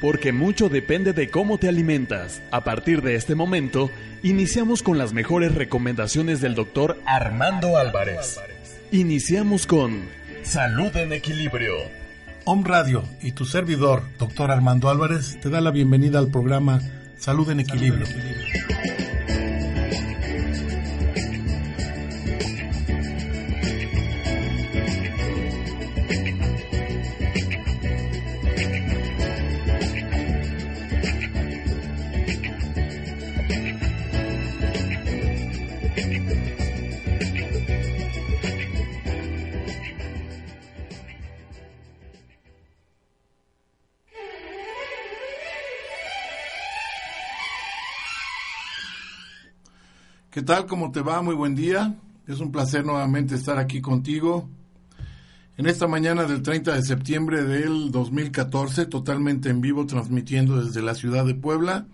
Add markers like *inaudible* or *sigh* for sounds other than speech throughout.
Porque mucho depende de cómo te alimentas. A partir de este momento, iniciamos con las mejores recomendaciones del doctor Armando Álvarez. Iniciamos con Salud en Equilibrio. Home Radio y tu servidor, doctor Armando Álvarez, te da la bienvenida al programa Salud en Equilibrio. ¿Qué tal? ¿Cómo te va? Muy buen día. Es un placer nuevamente estar aquí contigo. En esta mañana del 30 de septiembre del 2014, totalmente en vivo, transmitiendo desde la ciudad de Puebla,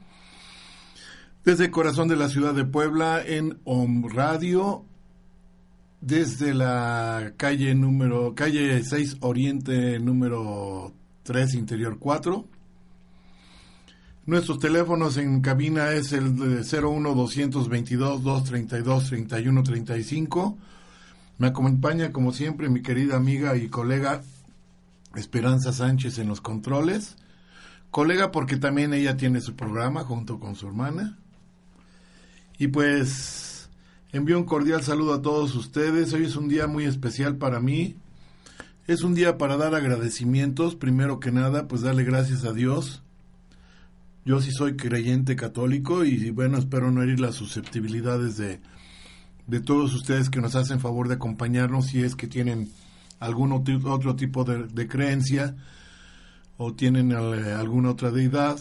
desde el corazón de la ciudad de Puebla, en Om Radio, desde la calle número, calle 6 Oriente número 3, Interior 4 Nuestros teléfonos en cabina es el 01 222 232 3135. Me acompaña como siempre mi querida amiga y colega Esperanza Sánchez en los controles. Colega porque también ella tiene su programa junto con su hermana. Y pues envío un cordial saludo a todos ustedes. Hoy es un día muy especial para mí. Es un día para dar agradecimientos. Primero que nada, pues darle gracias a Dios yo sí soy creyente católico y bueno, espero no herir las susceptibilidades de, de todos ustedes que nos hacen favor de acompañarnos si es que tienen algún otro tipo de, creencia o tienen eh, alguna otra deidad.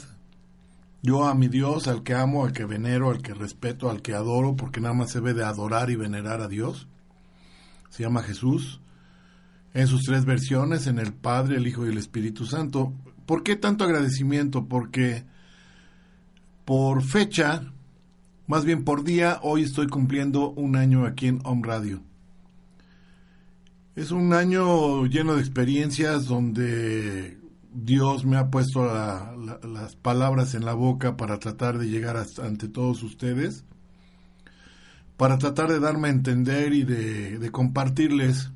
Yo a mi Dios, al que amo, al que venero, al que respeto, al que adoro, porque nada más se ve de adorar y venerar a Dios, se llama Jesús, en sus tres versiones, en el Padre, el Hijo y el Espíritu Santo. ¿Por qué tanto agradecimiento? Porque por fecha, más bien por día, hoy estoy cumpliendo un año aquí en Home Radio. Es un año lleno de experiencias donde Dios me ha puesto las palabras en la boca para tratar de llegar ante todos ustedes, para tratar de darme a entender y de compartirles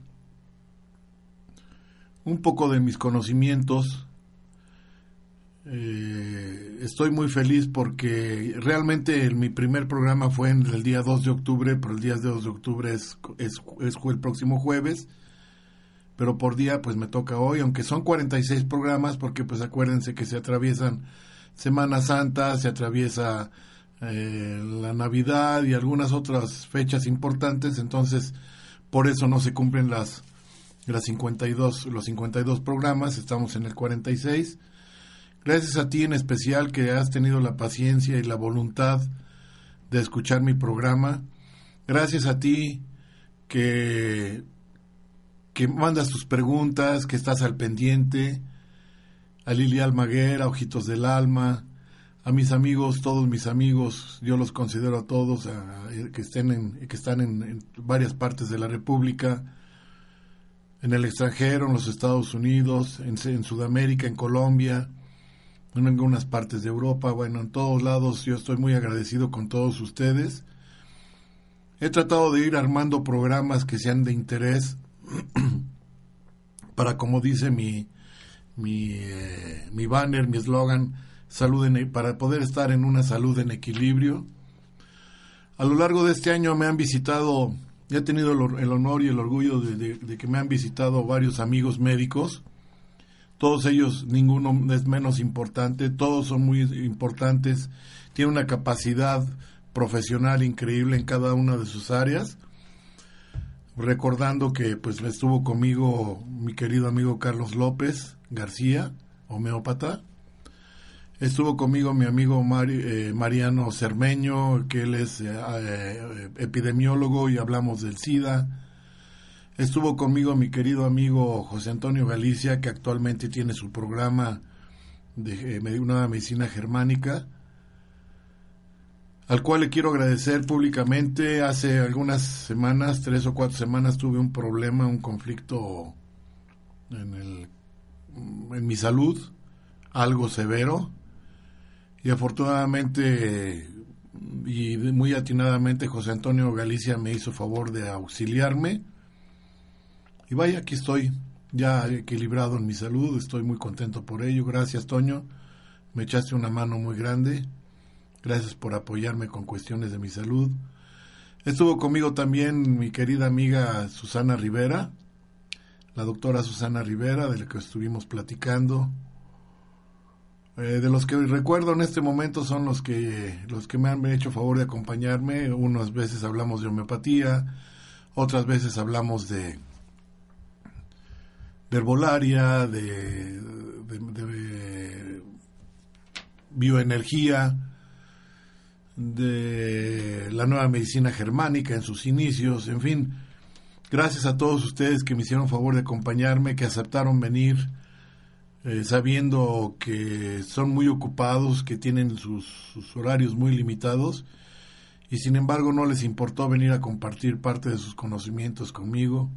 un poco de mis conocimientos eh, estoy muy feliz porque realmente mi primer programa fue en el día 2 de octubre, pero el día 2 de octubre es, es, es el próximo jueves, pero por día pues me toca hoy, aunque son 46 programas porque pues acuérdense que se atraviesan Semana Santa, se atraviesa eh, la Navidad y algunas otras fechas importantes, entonces por eso no se cumplen las, las 52, los 52 programas, estamos en el 46 Gracias a ti en especial que has tenido la paciencia y la voluntad de escuchar mi programa. Gracias a ti que, que mandas tus preguntas, que estás al pendiente. A Lili Almaguer, a Ojitos del Alma, a mis amigos, todos mis amigos, yo los considero a todos que, estén en, que están en, varias partes de la República, en el extranjero, en los Estados Unidos, en Sudamérica, en Colombia, en algunas partes de Europa, bueno, en todos lados yo estoy muy agradecido con todos ustedes. He tratado de ir armando programas que sean de interés *clears throat* para, como dice mi, mi, eh, banner, mi eslogan, salud en, para poder estar en una salud en equilibrio. A lo largo de este año me han visitado, he tenido el, honor y el orgullo de que me han visitado varios amigos médicos todos ellos, ninguno es menos importante, todos son muy importantes, tienen una capacidad profesional increíble en cada una de sus áreas. recordando que pues estuvo conmigo mi querido amigo Carlos López García, homeópata. Estuvo conmigo mi amigo eh, Mariano Cermeño, que él es eh, eh, epidemiólogo y hablamos del SIDA. Estuvo conmigo mi querido amigo José Antonio Galicia, que actualmente tiene su programa de una medicina germánica al cual le quiero agradecer públicamente. Hace algunas semanas, tres o cuatro semanas, tuve un problema, un conflicto en, el, en mi salud, algo severo, y afortunadamente y muy atinadamente José Antonio Galicia me hizo favor de auxiliarme. Y vaya, aquí estoy, ya equilibrado en mi salud, estoy muy contento por ello. Gracias, Toño. Me echaste una mano muy grande Gracias por apoyarme con cuestiones de mi salud. Estuvo conmigo también mi querida amiga Susana Rivera, la doctora Susana Rivera, de la que estuvimos platicando. Eh, de los que recuerdo en este momento son los que, los que me han hecho favor de acompañarme. Unas veces hablamos de homeopatía, otras veces hablamos de, de herbolaria, de, de bioenergía de la nueva medicina germánica en sus inicios, en fin, gracias a todos ustedes que me hicieron favor de acompañarme, que aceptaron venir eh, sabiendo que son muy ocupados, que tienen sus, sus horarios muy limitados y sin embargo no les importó venir a compartir parte de sus conocimientos conmigo.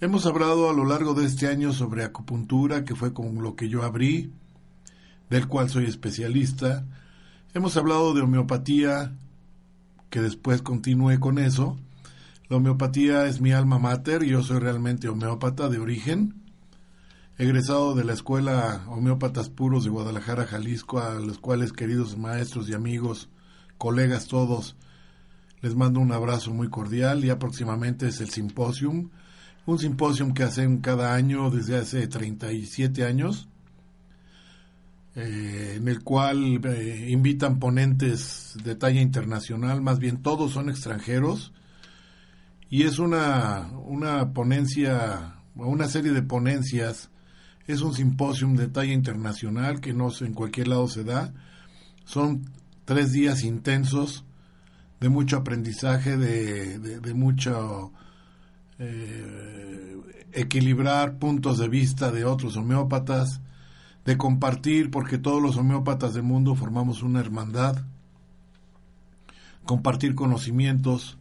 Hemos hablado a lo largo de este año sobre acupuntura, que fue con lo que yo abrí, del cual soy especialista, Hemos hablado de homeopatía, que después continúe con eso. La homeopatía es mi alma mater, yo soy realmente homeópata de origen, egresado de la Escuela Homeópatas Puros de Guadalajara, Jalisco, a los cuales queridos maestros y amigos, colegas todos, les mando un abrazo muy cordial. Ya próximamente es el simposium, un simposium que hacen cada año desde hace 37 años eh, en el cual eh, invitan ponentes de talla internacional, más bien todos son extranjeros, y es una, una ponencia, una serie de ponencias, es un simposium de talla internacional que no en cualquier lado se da, son tres días intensos de mucho aprendizaje, de, de, mucho eh, equilibrar puntos de vista de otros homeópatas, de compartir, porque todos los homeópatas del mundo formamos una hermandad, compartir conocimientos,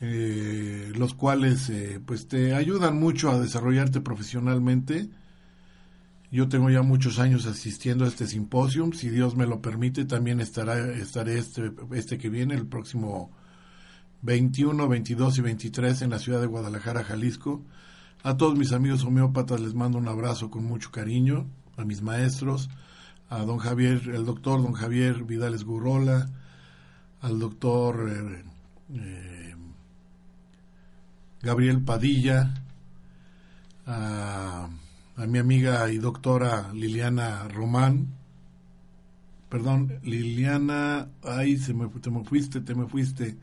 eh, los cuales eh, pues te ayudan mucho a desarrollarte profesionalmente. Yo tengo ya muchos años asistiendo a este simposio, si Dios me lo permite, también estará, estaré este, este que viene, el próximo 21, 22 y 23 en la ciudad de Guadalajara, Jalisco. A todos mis amigos homeópatas les mando un abrazo con mucho cariño a mis maestros, a don Javier, el doctor don Javier Vidales Gurrola, al doctor eh, eh, Gabriel Padilla, a, mi amiga y doctora Liliana Román, perdón, Liliana, ay, se me, te me fuiste, te me fuiste.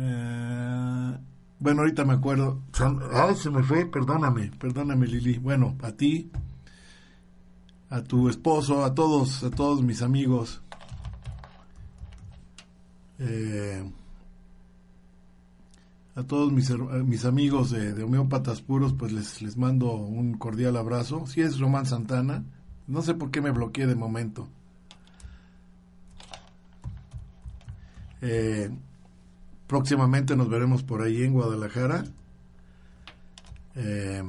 Eh, bueno, ahorita me acuerdo. Ay, se me fue, perdóname, perdóname Lili. Bueno, a ti, a tu esposo, a todos, a todos mis amigos. Eh, a todos mis, mis amigos de, de, homeópatas puros, pues les, les mando un cordial abrazo. Si es Román Santana, no sé por qué me bloqueé de momento. Eh, Próximamente nos veremos por ahí en Guadalajara. Eh,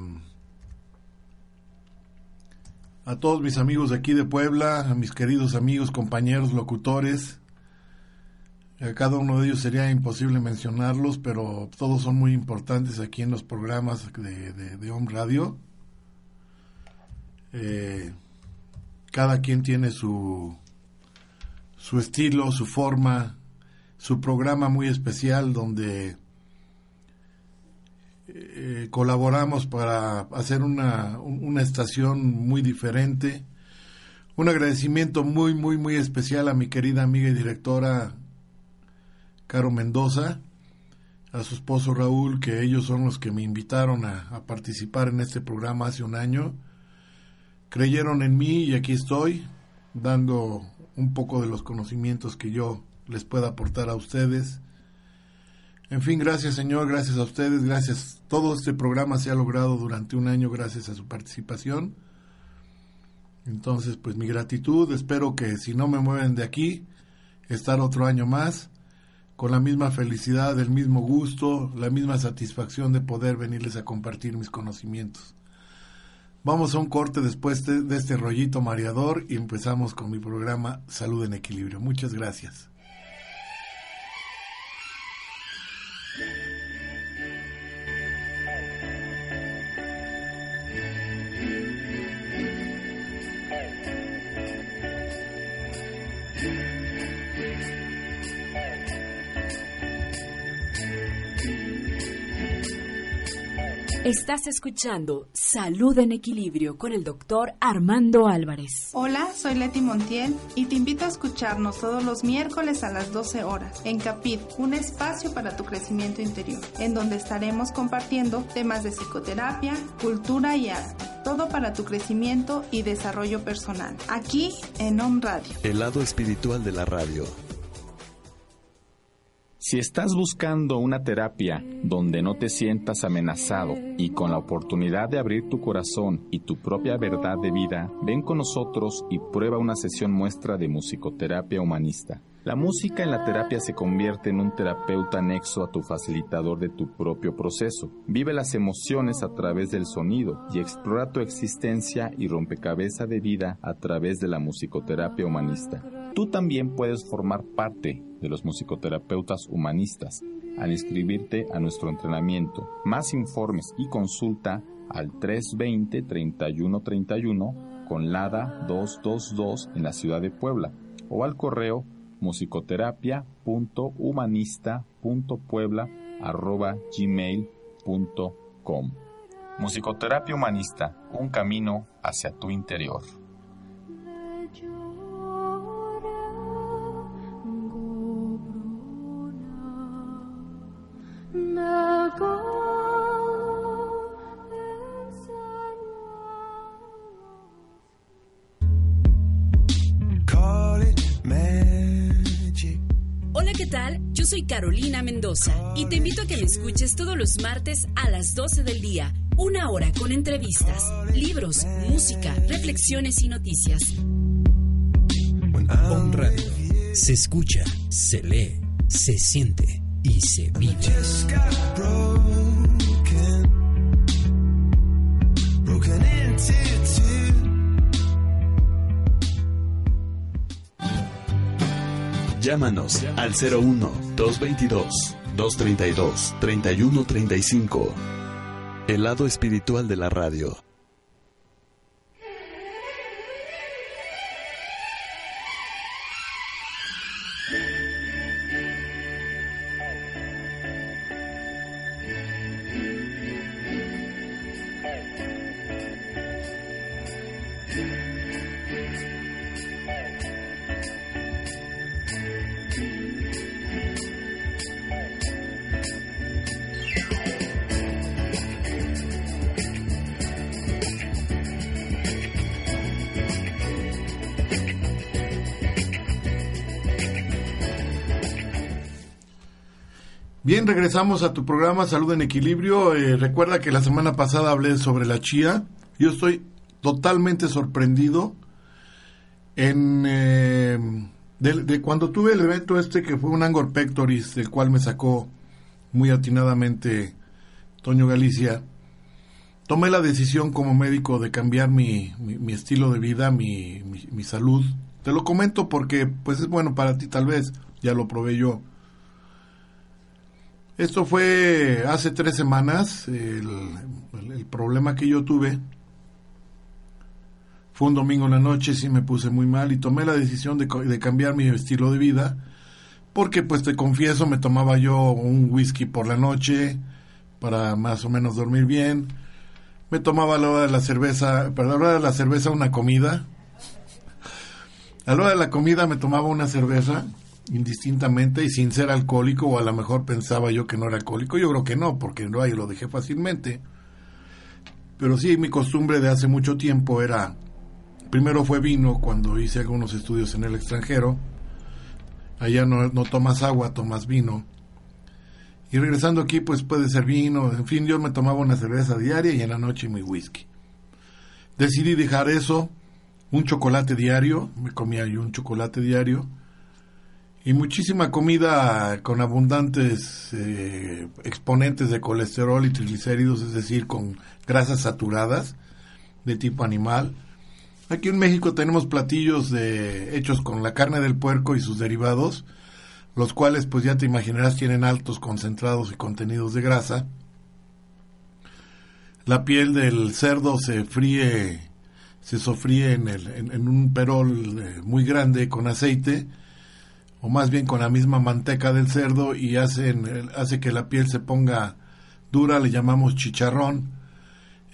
a todos mis amigos de aquí de Puebla, a mis queridos amigos, compañeros, locutores. A cada uno de ellos sería imposible mencionarlos, pero todos son muy importantes aquí en los programas de, de, Home Radio. Eh, cada quien tiene su, su estilo, su forma, su programa muy especial donde eh, colaboramos para hacer una, una estación muy diferente. Un agradecimiento muy, muy, muy especial a mi querida amiga y directora Caro Mendoza, a su esposo Raúl, que ellos son los que me invitaron a, participar en este programa hace un año. Creyeron en mí y aquí estoy, dando un poco de los conocimientos que yo les pueda aportar a ustedes. En fin, gracias Señor, gracias a ustedes, gracias. Todo este programa se ha logrado durante un año gracias a su participación. Entonces, pues mi gratitud, espero que si no me mueven de aquí, estar otro año más con la misma felicidad, el mismo gusto, la misma satisfacción de poder venirles a compartir mis conocimientos. Vamos a un corte después de, de este rollito mareador y empezamos con mi programa Salud en Equilibrio. Muchas gracias. Estás escuchando Salud en Equilibrio con el doctor Armando Álvarez. Hola, soy Leti Montiel y te invito a escucharnos todos los miércoles a las 12 horas en Capit, un espacio para tu crecimiento interior, en donde estaremos compartiendo temas de psicoterapia, cultura y arte. Todo para tu crecimiento y desarrollo personal. Aquí en Home Radio. El lado espiritual de la radio. Si estás buscando una terapia donde no te sientas amenazado y con la oportunidad de abrir tu corazón y tu propia verdad de vida, ven con nosotros y prueba una sesión muestra de musicoterapia humanista. La música en la terapia se convierte en un terapeuta anexo a tu facilitador de tu propio proceso. Vive las emociones a través del sonido y explora tu existencia y rompecabezas de vida a través de la musicoterapia humanista. Tú también puedes formar parte de los musicoterapeutas humanistas al inscribirte a nuestro entrenamiento. Más informes y consulta al 320-3131 con LADA 222 en la ciudad de Puebla o al correo musicoterapia.humanista.puebla.gmail.com Musicoterapia Humanista, un camino hacia tu interior. Soy Carolina Mendoza y te invito a que me escuches todos los martes a las 12 del día, una hora con entrevistas, libros, música, reflexiones y noticias. On Radio se escucha, se lee, se siente y se vive. Llámanos al 01-222-232-3135. El lado espiritual de la radio. Regresamos a tu programa Salud en Equilibrio. Eh, recuerda que la semana pasada hablé sobre la chía. Yo estoy totalmente sorprendido en eh, de, cuando tuve el evento este que fue un Angor Pectoris, del cual me sacó muy atinadamente Toño Galicia. Tomé la decisión como médico de cambiar mi, mi, estilo de vida, mi, mi salud. Te lo comento porque pues es bueno para ti tal vez, ya lo probé yo esto fue hace tres semanas, el, problema que yo tuve. Fue un domingo en la noche, sí me puse muy mal y tomé la decisión de, de cambiar mi estilo de vida, porque pues te confieso, me tomaba yo un whisky por la noche para más o menos dormir bien. Me tomaba a la hora de la cerveza, para la hora de la cerveza una comida. A la hora de la comida me tomaba una cerveza indistintamente y sin ser alcohólico, o a lo mejor pensaba yo que no era alcohólico, yo creo que no, porque no ahí lo dejé fácilmente. Pero sí, mi costumbre de hace mucho tiempo era, primero fue vino cuando hice algunos estudios en el extranjero, allá no, no tomas agua, tomas vino. Y regresando aquí, pues puede ser vino, en fin, yo me tomaba una cerveza diaria y en la noche mi whisky. Decidí dejar eso, un chocolate diario, me comía yo un chocolate diario, y muchísima comida con abundantes eh, exponentes de colesterol y triglicéridos, es decir, con grasas saturadas de tipo animal. Aquí en México tenemos platillos de, hechos con la carne del puerco y sus derivados, los cuales pues ya te imaginarás tienen altos concentrados y contenidos de grasa. La piel del cerdo se fríe, se sofríe en, el, en un perol eh, muy grande con aceite o más bien con la misma manteca del cerdo y hacen, hace que la piel se ponga dura, le llamamos chicharrón.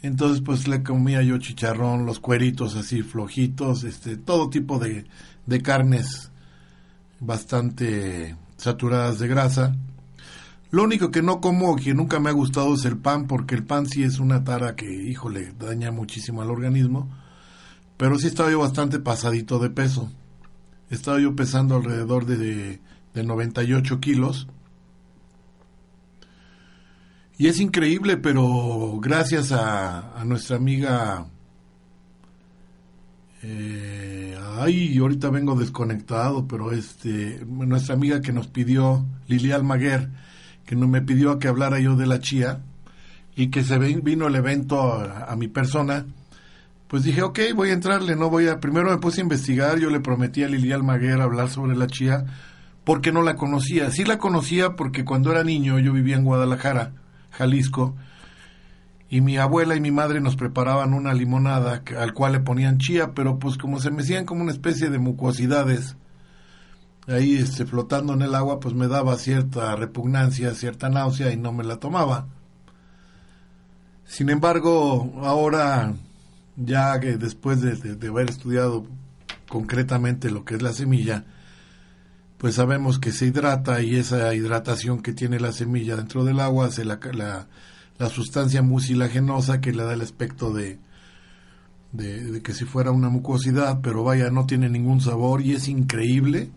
Entonces pues le comía yo chicharrón, los cueritos así flojitos, este, todo tipo de, de carnes bastante saturadas de grasa. Lo único que no como, que nunca me ha gustado es el pan, porque el pan sí es una tara que, híjole, daña muchísimo al organismo. Pero sí estaba yo bastante pasadito de peso. Estaba yo pesando alrededor de, de 98 kilos. Y es increíble, pero gracias a, nuestra amiga... Eh, ay, ahorita vengo desconectado, pero este, nuestra amiga que nos pidió, Lili Almaguer, que me pidió que hablara yo de la chía y que se vino el evento a mi persona pues dije, ok, voy a entrarle, no voy a... Primero me puse a investigar, yo le prometí a Lilian Maguera hablar sobre la chía, porque no la conocía. Sí la conocía porque cuando era niño yo vivía en Guadalajara, Jalisco, y mi abuela y mi madre nos preparaban una limonada al cual le ponían chía, pero pues como se me hacían como una especie de mucosidades, ahí este, flotando en el agua, pues me daba cierta repugnancia, cierta náusea y no me la tomaba. Sin embargo, ahora ya que después de, haber estudiado concretamente lo que es la semilla, pues sabemos que se hidrata y esa hidratación que tiene la semilla dentro del agua hace la, la, sustancia mucilagenosa que le da el aspecto de, de, que si fuera una mucosidad, pero vaya, no tiene ningún sabor y es increíble.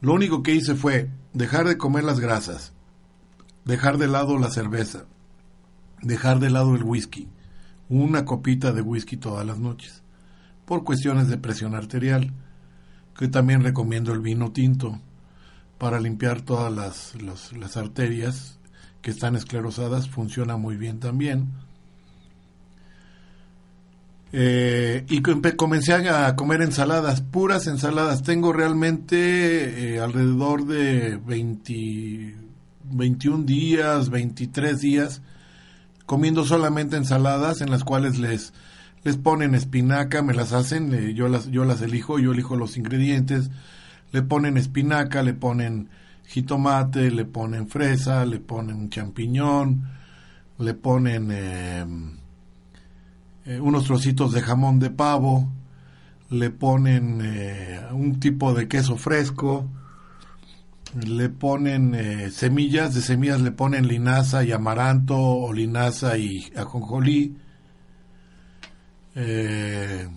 Lo único que hice fue dejar de comer las grasas, dejar de lado la cerveza, dejar de lado el whisky, una copita de whisky todas las noches, por cuestiones de presión arterial, que también recomiendo el vino tinto para limpiar todas las, las, arterias que están esclerosadas, funciona muy bien también. Eh, y comencé a comer ensaladas, puras ensaladas. Tengo realmente eh, alrededor de 20, 21 días, 23 días comiendo solamente ensaladas en las cuales les les ponen espinaca, me las hacen, yo las yo las elijo, yo elijo los ingredientes, le ponen espinaca, le ponen jitomate, le ponen fresa, le ponen champiñón, le ponen em, eh, unos trocitos de jamón de pavo, le ponen eh, un tipo de queso fresco, le ponen eh, semillas, de semillas le ponen linaza y amaranto o linaza y ajonjolí. Eh,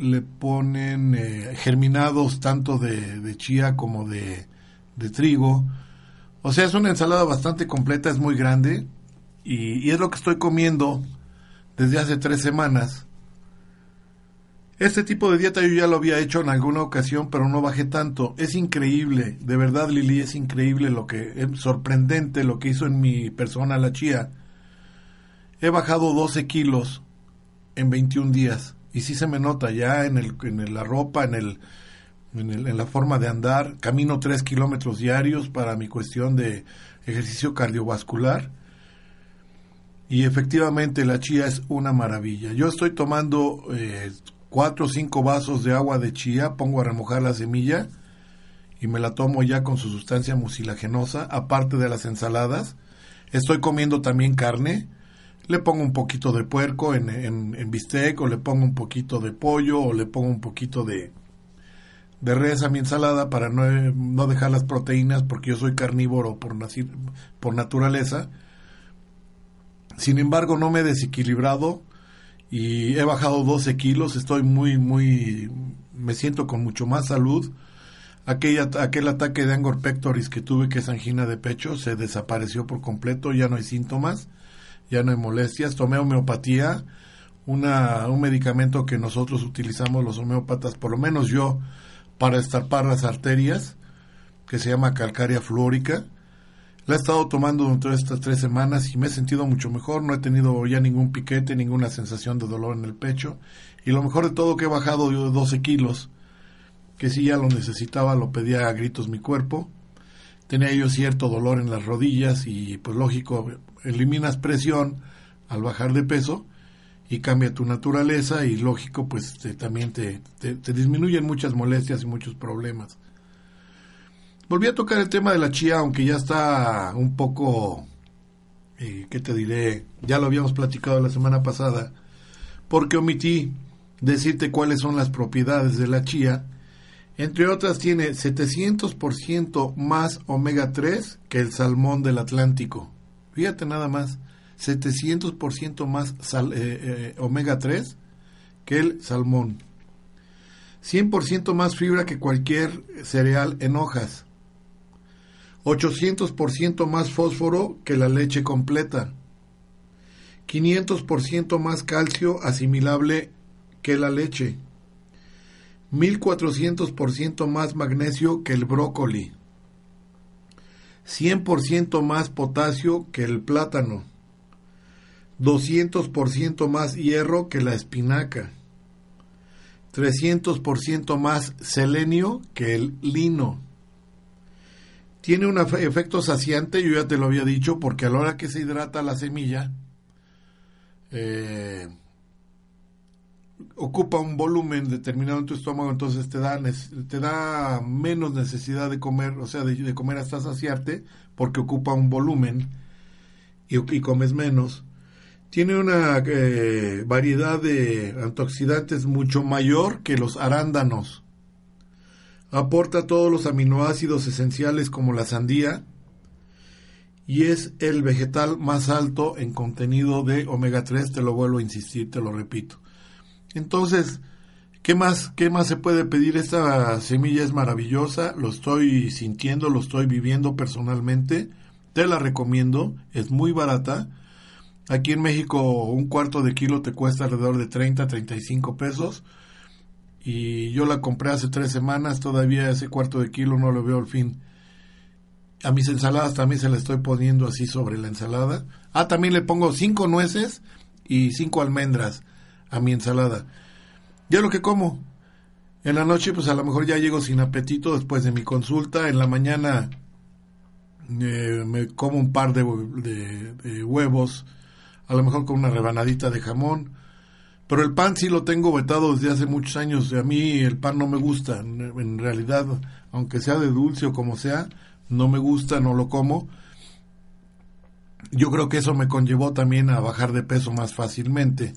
le ponen eh, germinados tanto de, chía como de, de, trigo. O sea, es una ensalada bastante completa, es muy grande y es lo que estoy comiendo desde hace tres semanas este tipo de dieta yo ya lo había hecho en alguna ocasión, pero no bajé tanto. Es increíble, de verdad Lili, es increíble lo que, es sorprendente lo que hizo en mi persona la chía. He bajado 12 kilos en 21 días y sí se me nota ya en, el, en la ropa, en, el, en, el, en la forma de andar. Camino 3 kilómetros diarios para mi cuestión de ejercicio cardiovascular. Y efectivamente la chía es una maravilla. Yo estoy tomando eh, cuatro o cinco vasos de agua de chía, pongo a remojar la semilla y me la tomo ya con su sustancia mucilagenosa, aparte de las ensaladas. Estoy comiendo también carne, le pongo un poquito de puerco en, en, bistec, o le pongo un poquito de pollo, o le pongo un poquito de, de res a mi ensalada para no, no dejar las proteínas porque yo soy carnívoro por, por naturaleza. Sin embargo, no me he desequilibrado y he bajado 12 kilos. Estoy muy, muy, me siento con mucho más salud. Aquella, aquel ataque de angor pectoris que tuve, que es angina de pecho, se desapareció por completo. Ya no hay síntomas, ya no hay molestias. Tomé homeopatía, una, un medicamento que nosotros utilizamos los homeópatas, por lo menos yo, para estarpar las arterias, que se llama calcárea fluórica. La he estado tomando durante estas tres semanas y me he sentido mucho mejor. No he tenido ya ningún piquete, ninguna sensación de dolor en el pecho. Y lo mejor de todo que he bajado yo 12 kilos, que si ya lo necesitaba, lo pedía a gritos mi cuerpo. Tenía yo cierto dolor en las rodillas y pues lógico, eliminas presión al bajar de peso y cambia tu naturaleza y lógico pues te- también te disminuyen muchas molestias y muchos problemas. Volví a tocar el tema de la chía, aunque ya está un poco, eh, ¿qué te diré? Ya lo habíamos platicado la semana pasada, porque omití decirte cuáles son las propiedades de la chía. Entre otras, tiene 700% más omega 3 que el salmón del Atlántico. Fíjate nada más, 700% más eh, eh, omega 3 que el salmón. 100% más fibra que cualquier cereal en hojas. 800% más fósforo que la leche completa. 500% más calcio asimilable que la leche. 1400% más magnesio que el brócoli. 100% más potasio que el plátano. 200% más hierro que la espinaca. 300% más selenio que el lino. Tiene un efe- efecto saciante, yo ya te lo había dicho, porque a la hora que se hidrata la semilla, eh, ocupa un volumen determinado en tu estómago, entonces te da, te da menos necesidad de comer, o sea, de, comer hasta saciarte, porque ocupa un volumen y, y comes menos. Tiene una eh, variedad de antioxidantes mucho mayor que los arándanos. Aporta todos los aminoácidos esenciales como la sandía y es el vegetal más alto en contenido de omega 3, te lo vuelvo a insistir, te lo repito. Entonces, ¿qué más, qué más se puede pedir? Esta semilla es maravillosa, lo estoy sintiendo, lo estoy viviendo personalmente, te la recomiendo, es muy barata. Aquí en México un cuarto de kilo te cuesta alrededor de 30, 35 pesos. Y yo la compré hace tres semanas, todavía ese cuarto de kilo no lo veo al fin. A mis ensaladas también se la estoy poniendo así sobre la ensalada. Ah, también le pongo cinco nueces y cinco almendras a mi ensalada. Ya lo que como. En la noche, pues a lo mejor ya llego sin apetito después de mi consulta. En la mañana eh, me como un par de, de- de huevos, a lo mejor con una rebanadita de jamón. Pero el pan sí lo tengo vetado desde hace muchos años. A mí el pan no me gusta. En realidad, aunque sea de dulce o como sea, no me gusta, no lo como. Yo creo que eso me conllevó también a bajar de peso más fácilmente.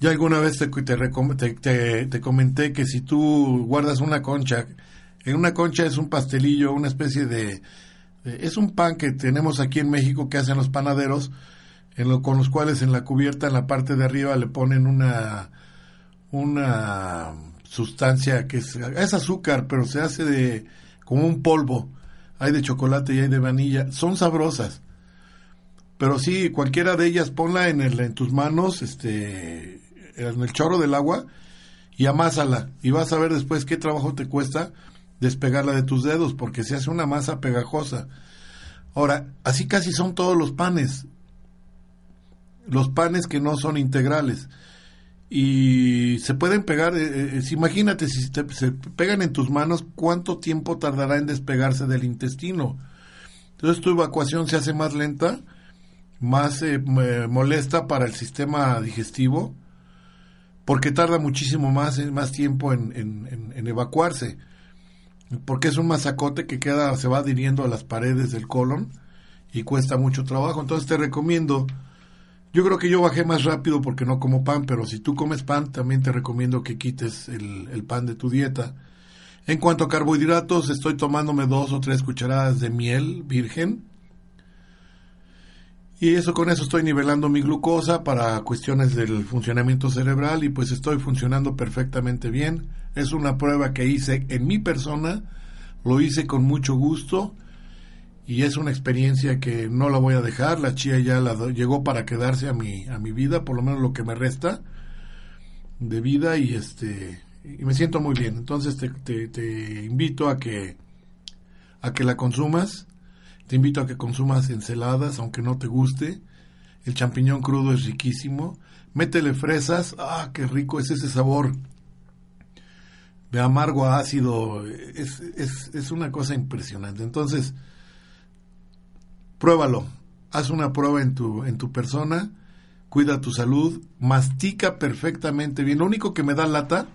Ya alguna vez te, te, te- te- comenté que si tú guardas una concha, en una concha es un pastelillo, una especie de- es un pan que tenemos aquí en México que hacen los panaderos, en lo, con los cuales en la cubierta, en la parte de arriba, le ponen una, una sustancia que es, es azúcar, pero se hace de como un polvo. Hay de chocolate y hay de vanilla. Son sabrosas. Pero sí, cualquiera de ellas ponla en, el, en tus manos, este, en el chorro del agua y amásala. Y vas a ver después qué trabajo te cuesta despegarla de tus dedos, porque se hace una masa pegajosa. Ahora, así casi son todos los panes. Los panes que no son integrales. Y se pueden pegar, eh, eh, imagínate, si te- se pegan en tus manos, ¿cuánto tiempo tardará en despegarse del intestino? Entonces tu evacuación se hace más lenta, más eh, molesta para el sistema digestivo, porque tarda muchísimo más, eh, más tiempo en, evacuarse, porque es un masacote que queda, se va adhiriendo a las paredes del colon y cuesta mucho trabajo. Entonces te recomiendo, yo creo que yo bajé más rápido porque no como pan, pero si tú comes pan, también te recomiendo que quites el, pan de tu dieta. En cuanto a carbohidratos, estoy tomándome dos o tres cucharadas de miel virgen. Y eso con eso estoy nivelando mi glucosa para cuestiones del funcionamiento cerebral y pues estoy funcionando perfectamente bien. Es una prueba que hice en mi persona, lo hice con mucho gusto y es una experiencia que no la voy a dejar. La chía ya la llegó para quedarse a mi a mi vida, por lo menos lo que me resta de vida y este y me siento muy bien. Entonces te, te, invito a que a que la consumas. Te invito a que consumas ensaladas, aunque no te guste. El champiñón crudo es riquísimo. Métele fresas. Ah, qué rico es ese sabor de amargo a ácido. Es, es, es una cosa impresionante. Entonces, pruébalo. Haz una prueba en tu, en tu persona. Cuida tu salud. Mastica perfectamente bien. Lo único que me da lata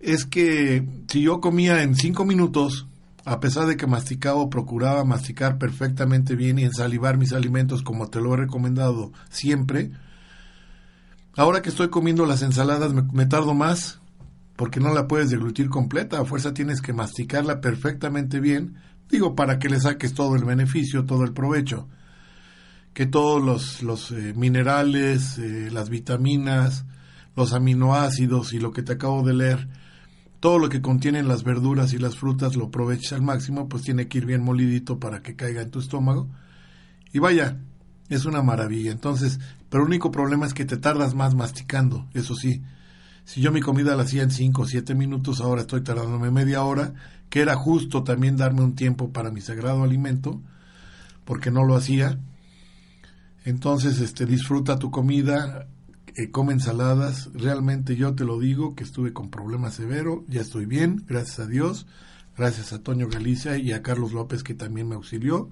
es que si yo comía en cinco minutos, a pesar de que masticaba o procuraba masticar perfectamente bien y ensalivar mis alimentos como te lo he recomendado siempre, ahora que estoy comiendo las ensaladas me, me tardo más porque no la puedes deglutir completa, a fuerza tienes que masticarla perfectamente bien, digo, para que le saques todo el beneficio, todo el provecho, que todos los, los eh, minerales, eh, las vitaminas, los aminoácidos y lo que te acabo de leer, todo lo que contienen las verduras y las frutas lo aproveches al máximo, pues tiene que ir bien molidito para que caiga en tu estómago. Y vaya, es una maravilla. Entonces, pero el único problema es que te tardas más masticando, eso sí. Si yo mi comida la hacía en 5 o 7 minutos, ahora estoy tardándome media hora, que era justo también darme un tiempo para mi sagrado alimento, porque no lo hacía. Entonces, este, disfruta tu comida, eh, come ensaladas. Realmente yo te lo digo que estuve con problemas severos, ya estoy bien, gracias a Dios, gracias a Toño Galicia y a Carlos López que también me auxilió.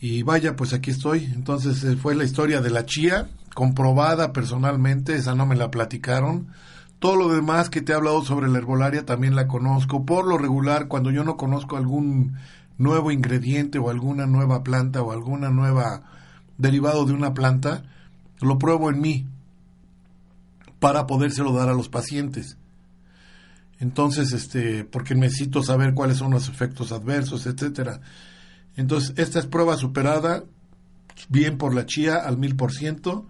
Y vaya, pues aquí estoy. Entonces eh, fue la historia de la chía, comprobada personalmente, esa no me la platicaron. Todo lo demás que te he hablado sobre la herbolaria también la conozco. Por lo regular, cuando yo no conozco algún nuevo ingrediente o alguna nueva planta o alguna nueva derivado de una planta, lo pruebo en mí para podérselo dar a los pacientes. Entonces, este, porque necesito saber cuáles son los efectos adversos, etcétera. Entonces, esta es prueba superada, bien por la chía al mil por ciento.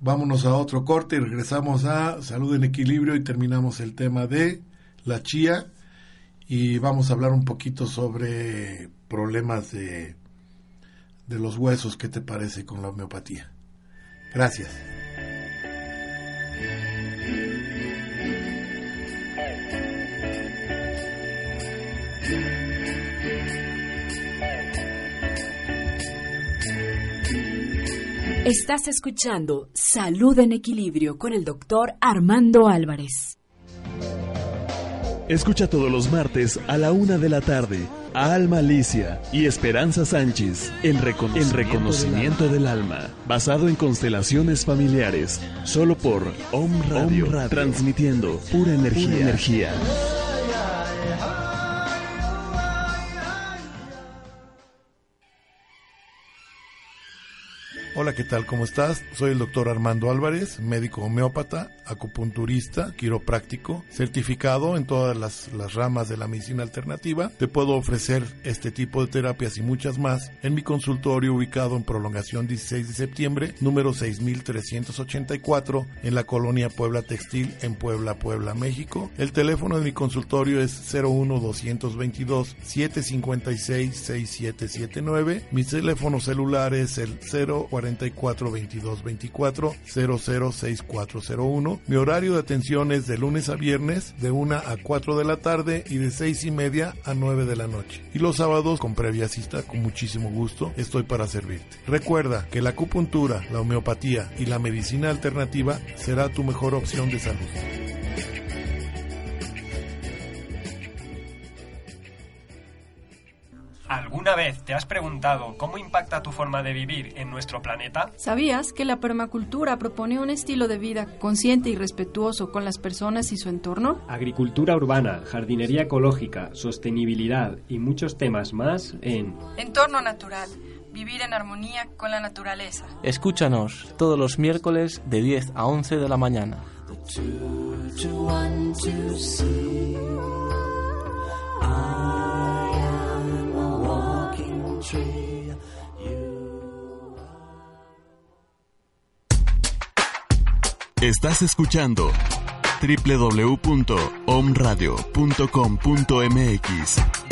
Vámonos a otro corte y regresamos a Salud en Equilibrio y terminamos el tema de la chía y vamos a hablar un poquito sobre problemas de, de los huesos. ¿Qué te parece con la homeopatía? Gracias. Estás escuchando Salud en Equilibrio con el doctor Armando Álvarez. Escucha todos los martes a la una de la tarde a Alma Alicia y Esperanza Sánchez en reconocimiento, reconocimiento del, alma, basado en constelaciones familiares, solo por Om Radio, Om Radio transmitiendo pura energía. Pura energía. Hola, ¿qué tal? ¿Cómo estás? Soy el doctor Armando Álvarez, médico homeópata, acupunturista, quiropráctico, certificado en todas las, ramas de la medicina alternativa. Te puedo ofrecer este tipo de terapias y muchas más en mi consultorio ubicado en Prolongación 16 de septiembre, número 6384, en la colonia Puebla Textil, en Puebla, Puebla, México. El teléfono de mi consultorio es 01 222 756 6779. Mi teléfono celular es el 040 44 22 24 006401. Mi horario de atención es de lunes a viernes de 1 a 4 de la tarde y de 6 y media a 9 de la noche. Y los sábados con previa cita con muchísimo gusto estoy para servirte. Recuerda que la acupuntura, la homeopatía y la medicina alternativa será tu mejor opción de salud. ¿Alguna vez te has preguntado cómo impacta tu forma de vivir en nuestro planeta? ¿Sabías que la permacultura propone un estilo de vida consciente y respetuoso con las personas y su entorno? Agricultura urbana, jardinería ecológica, sostenibilidad y muchos temas más en Entorno natural. Vivir en armonía con la naturaleza. Escúchanos todos los miércoles de 10 a 11 de la mañana. Estás escuchando www.omradio.com.mx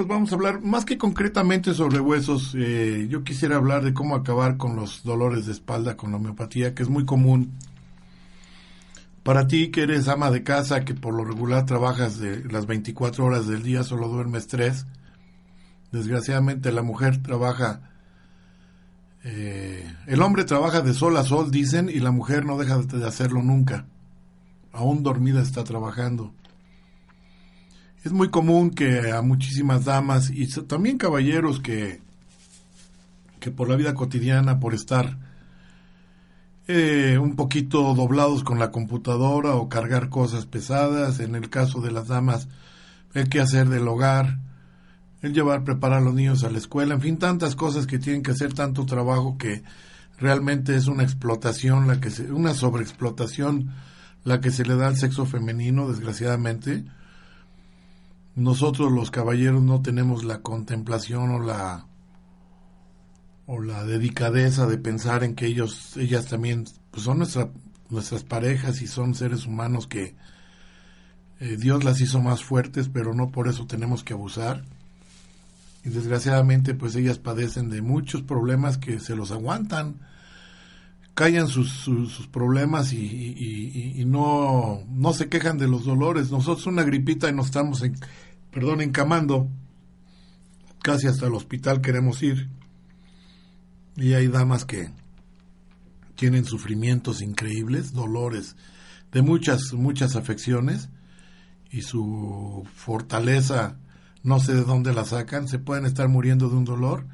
pues vamos a hablar más que concretamente sobre huesos. Eh, yo quisiera hablar de cómo acabar con los dolores de espalda con la homeopatía, que es muy común. Para ti que eres ama de casa, que por lo regular trabajas de las 24 horas del día, solo duermes tres. Desgraciadamente la mujer trabaja, eh, el hombre trabaja de sol a sol, dicen, y la mujer no deja de hacerlo nunca. Aún dormida está trabajando. Es muy común que a muchísimas damas y también caballeros que, que por la vida cotidiana, por estar eh, un poquito doblados con la computadora o cargar cosas pesadas, en el caso de las damas, el que hacer del hogar, el llevar, preparar a los niños a la escuela, en fin, tantas cosas que tienen que hacer, tanto trabajo que realmente es una explotación, la que se, una sobreexplotación la que se le da al sexo femenino, desgraciadamente nosotros los caballeros no tenemos la contemplación o la o la dedicadeza de pensar en que ellos ellas también pues son nuestra, nuestras parejas y son seres humanos que eh, Dios las hizo más fuertes pero no por eso tenemos que abusar y desgraciadamente pues ellas padecen de muchos problemas que se los aguantan callan sus, sus, problemas y, y, y, no, no se quejan de los dolores. Nosotros una gripita y nos estamos, en, perdón, encamando, casi hasta el hospital queremos ir. Y hay damas que tienen sufrimientos increíbles, dolores de muchas, muchas afecciones y su fortaleza no sé de dónde la sacan, se pueden estar muriendo de un dolor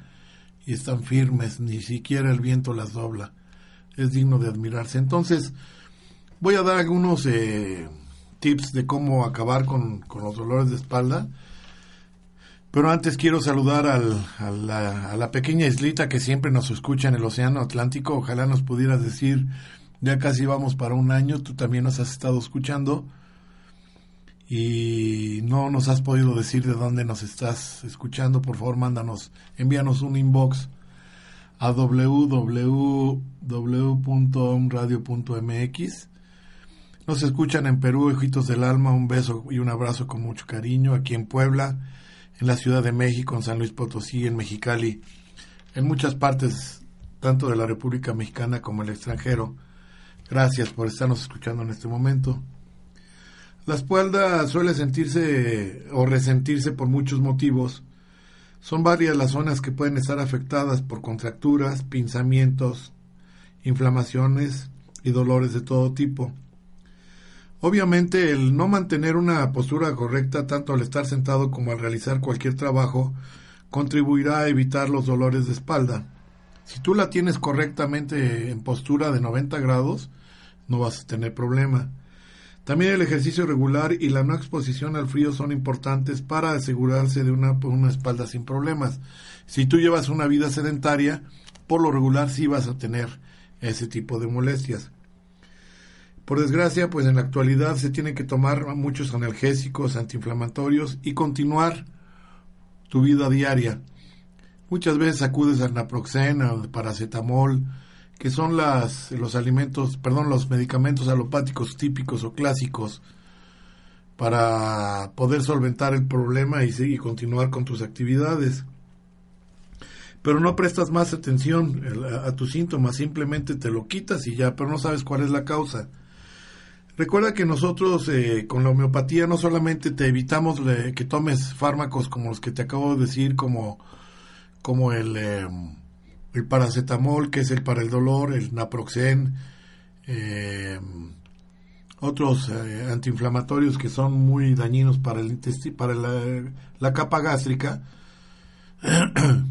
y están firmes, ni siquiera el viento las dobla es digno de admirarse. Entonces, voy a dar algunos eh, tips de cómo acabar con, los dolores de espalda. Pero antes quiero saludar al, a, la, a, la, pequeña islita que siempre nos escucha en el Océano Atlántico. Ojalá nos pudieras decir, ya casi vamos para un año, tú también nos has estado escuchando y no nos has podido decir de dónde nos estás escuchando. Por favor, mándanos, envíanos un inbox a www.radio.mx. Nos escuchan en Perú, Hijitos del Alma, un beso y un abrazo con mucho cariño. Aquí en Puebla, en la Ciudad de México, en San Luis Potosí, en Mexicali, en muchas partes, tanto de la República Mexicana como el extranjero. Gracias por estarnos escuchando en este momento. La espalda suele sentirse o resentirse por muchos motivos son varias las zonas que pueden estar afectadas por contracturas, pinzamientos, inflamaciones y dolores de todo tipo. Obviamente el no mantener una postura correcta tanto al estar sentado como al realizar cualquier trabajo contribuirá a evitar los dolores de espalda. Si tú la tienes correctamente en postura de 90 grados, no vas a tener problema. También el ejercicio regular y la no exposición al frío son importantes para asegurarse de una, una espalda sin problemas. Si tú llevas una vida sedentaria, por lo regular sí vas a tener ese tipo de molestias. Por desgracia, pues en la actualidad se tiene que tomar muchos analgésicos, antiinflamatorios y continuar tu vida diaria. Muchas veces acudes al naproxeno, al paracetamol, que son las, los alimentos, perdón, los medicamentos alopáticos típicos o clásicos para poder solventar el problema y, seguir continuar con tus actividades. pero no prestas más atención a tus síntomas, simplemente te lo quitas y ya, pero no sabes cuál es la causa. Recuerda que nosotros eh, con la homeopatía no solamente te evitamos le- que tomes fármacos como los que te acabo de decir, como, como el, el paracetamol, que es el para el dolor, el naproxen, eh, otros eh, antiinflamatorios que son muy dañinos para el para la, la capa gástrica. *clears throat*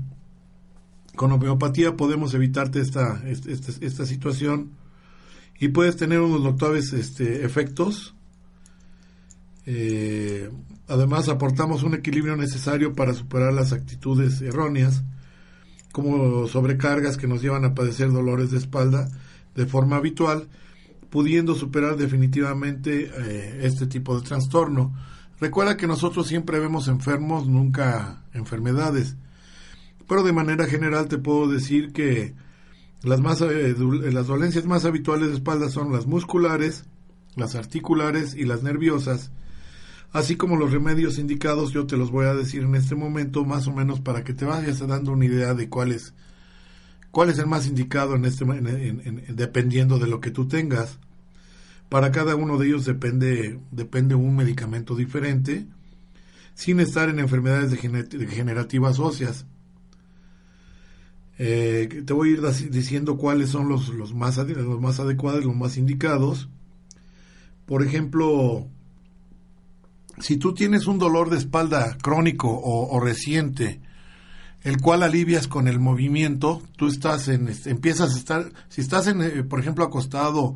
Con homeopatía podemos evitarte esta, este- esta situación y puedes tener unos notables este, efectos. Eh, además, aportamos un equilibrio necesario para superar las actitudes erróneas, como sobrecargas que nos llevan a padecer dolores de espalda de forma habitual, pudiendo superar definitivamente eh, este tipo de trastorno. Recuerda que nosotros siempre vemos enfermos, nunca enfermedades. Pero de manera general te puedo decir que las, más, eh, du- las dolencias más habituales de espalda son las musculares, las articulares y las nerviosas, así como los remedios indicados, yo te los voy a decir en este momento, más o menos para que te vayas dando una idea de cuál es, cuál es el más indicado en este, en- en- en- dependiendo de lo que tú tengas. Para cada uno de ellos depende, depende un medicamento diferente, sin estar en enfermedades degener- degenerativas óseas. Eh, te voy a ir diciendo cuáles son los, los, más, los más adecuados, los más indicados. Por ejemplo, si tú tienes un dolor de espalda crónico o, reciente, el cual alivias con el movimiento, tú estás en, empiezas a estar, si estás en, eh, por ejemplo, acostado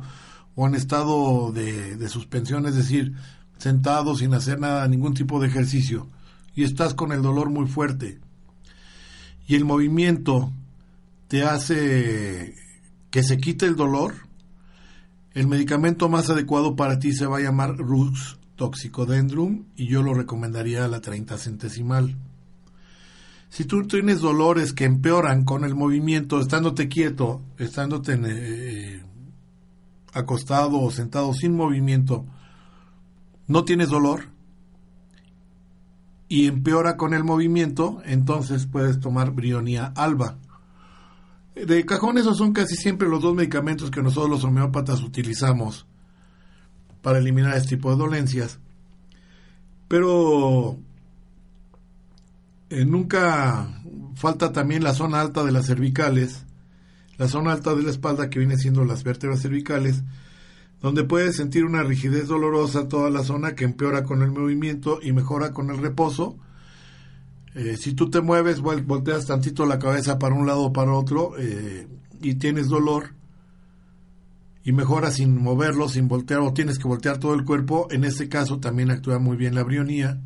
o en estado de, de suspensión, es decir, sentado sin hacer nada, ningún tipo de ejercicio, y estás con el dolor muy fuerte, y el movimiento te hace que se quite el dolor, el medicamento más adecuado para ti se va a llamar Rux Toxicodendrum y yo lo recomendaría a la 30 centesimal. Si tú tienes dolores que empeoran con el movimiento, estándote quieto, estándote en, eh, acostado o sentado sin movimiento, no tienes dolor y empeora con el movimiento, entonces puedes tomar Brionia alba. De cajón esos son casi siempre los dos medicamentos que nosotros los homeópatas utilizamos para eliminar este tipo de dolencias. Pero eh, nunca falta también la zona alta de las cervicales, la zona alta de la espalda que viene siendo las vértebras cervicales, donde puedes sentir una rigidez dolorosa toda la zona que empeora con el movimiento y mejora con el reposo. Eh, si tú te mueves, vol- volteas tantito la cabeza para un lado o para otro eh, y tienes dolor y mejora sin moverlo, sin voltear o tienes que voltear todo el cuerpo, en este caso también actúa muy bien la brionía.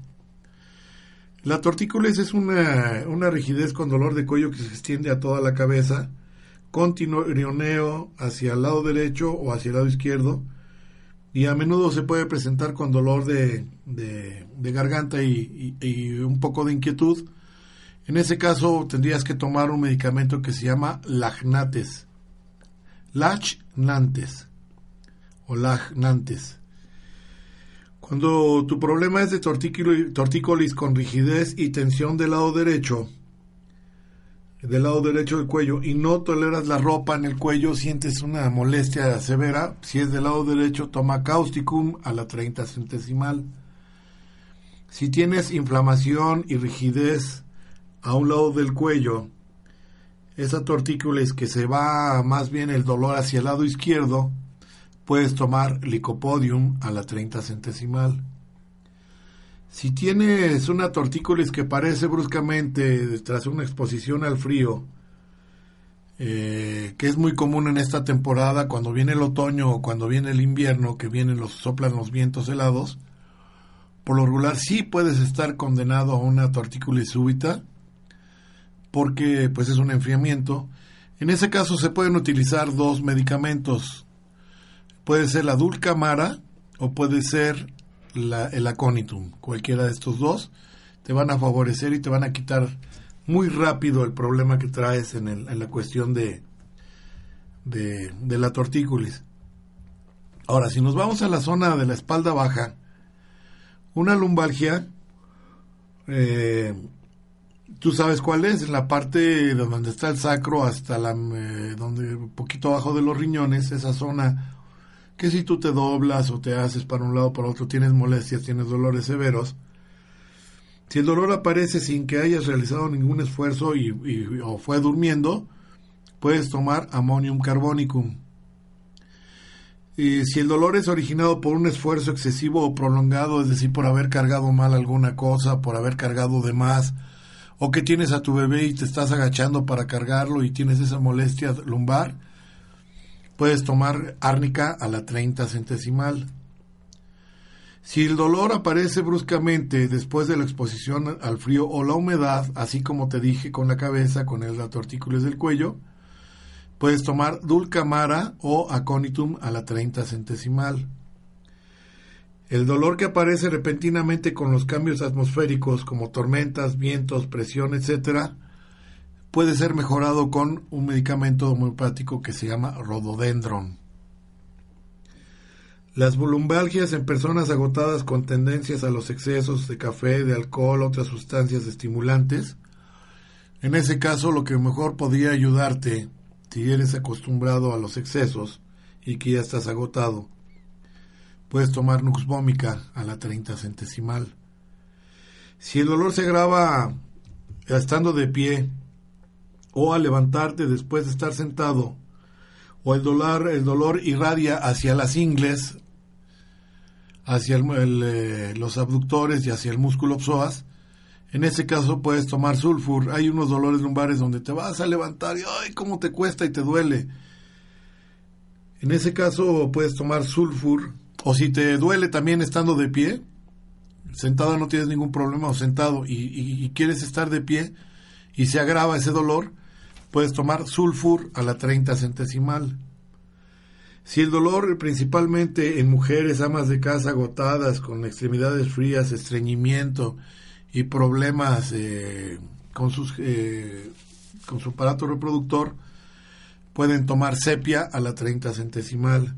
La tortícolis es una, una rigidez con dolor de cuello que se extiende a toda la cabeza, con tironeo hacia el lado derecho o hacia el lado izquierdo, y a menudo se puede presentar con dolor de, garganta y, un poco de inquietud. En ese caso tendrías que tomar un medicamento que se llama Lagnates. Lachnantes o Lagnantes. Cuando tu problema es de tortícolis con rigidez y tensión del lado derecho, del lado derecho del cuello, y no toleras la ropa en el cuello, sientes una molestia severa, si es del lado derecho, toma causticum a la 30 centesimal. Si tienes inflamación y rigidez a un lado del cuello, esa tortícolis que se va más bien el dolor hacia el lado izquierdo, puedes tomar licopodium a la 30 centesimal. Si tienes una tortícolis que parece bruscamente tras una exposición al frío, eh, que es muy común en esta temporada cuando viene el otoño o cuando viene el invierno, que vienen los soplan los vientos helados, por lo regular sí puedes estar condenado a una tortícolis súbita, porque pues es un enfriamiento. En ese caso se pueden utilizar dos medicamentos. Puede ser la dulcamara o puede ser la, el aconitum. Cualquiera de estos dos te van a favorecer y te van a quitar muy rápido el problema que traes en, el- en la cuestión de, de, de la tortícolis. Ahora, si nos vamos a la zona de la espalda baja, una lumbalgia eh, Tú sabes cuál es, en la parte de donde está el sacro hasta la eh, donde poquito abajo de los riñones, esa zona que si tú te doblas o te haces para un lado o para otro, tienes molestias, tienes dolores severos. Si el dolor aparece sin que hayas realizado ningún esfuerzo y, o fue durmiendo, puedes tomar ammonium carbonicum. Y si el dolor es originado por un esfuerzo excesivo o prolongado, es decir, por haber cargado mal alguna cosa, por haber cargado de más, o que tienes a tu bebé y te estás agachando para cargarlo y tienes esa molestia lumbar, puedes tomar árnica a la 30 centesimal. Si el dolor aparece bruscamente después de la exposición al frío o la humedad, así como te dije con la cabeza, con el tortícolis del cuello, puedes tomar dulcamara o aconitum a la 30 centesimal. El dolor que aparece repentinamente con los cambios atmosféricos como tormentas, vientos, presión, etc., puede ser mejorado con un medicamento homeopático que se llama rododendron. Las volumbalgias en personas agotadas con tendencias a los excesos de café, de alcohol, otras sustancias estimulantes. En ese caso, lo que mejor podría ayudarte, si eres acostumbrado a los excesos y que ya estás agotado, puedes tomar Nux Vomica a la 30 centesimal. Si el dolor se agrava estando de pie o al levantarte después de estar sentado, o el dolor, el dolor irradia hacia las ingles, hacia eh, los abductores y hacia el músculo psoas, en ese caso puedes tomar sulfur. Hay unos dolores lumbares donde te vas a levantar y ¡ay, cómo te cuesta y te duele! En ese caso puedes tomar sulfur. O si te duele también estando de pie, sentado no tienes ningún problema, o sentado y quieres estar de pie y se agrava ese dolor, puedes tomar sulfur a la 30 centesimal. Si el dolor principalmente en mujeres amas de casa agotadas, con extremidades frías, estreñimiento y problemas eh, con, sus, eh, con su aparato reproductor, pueden tomar sepia a la 30 centesimal.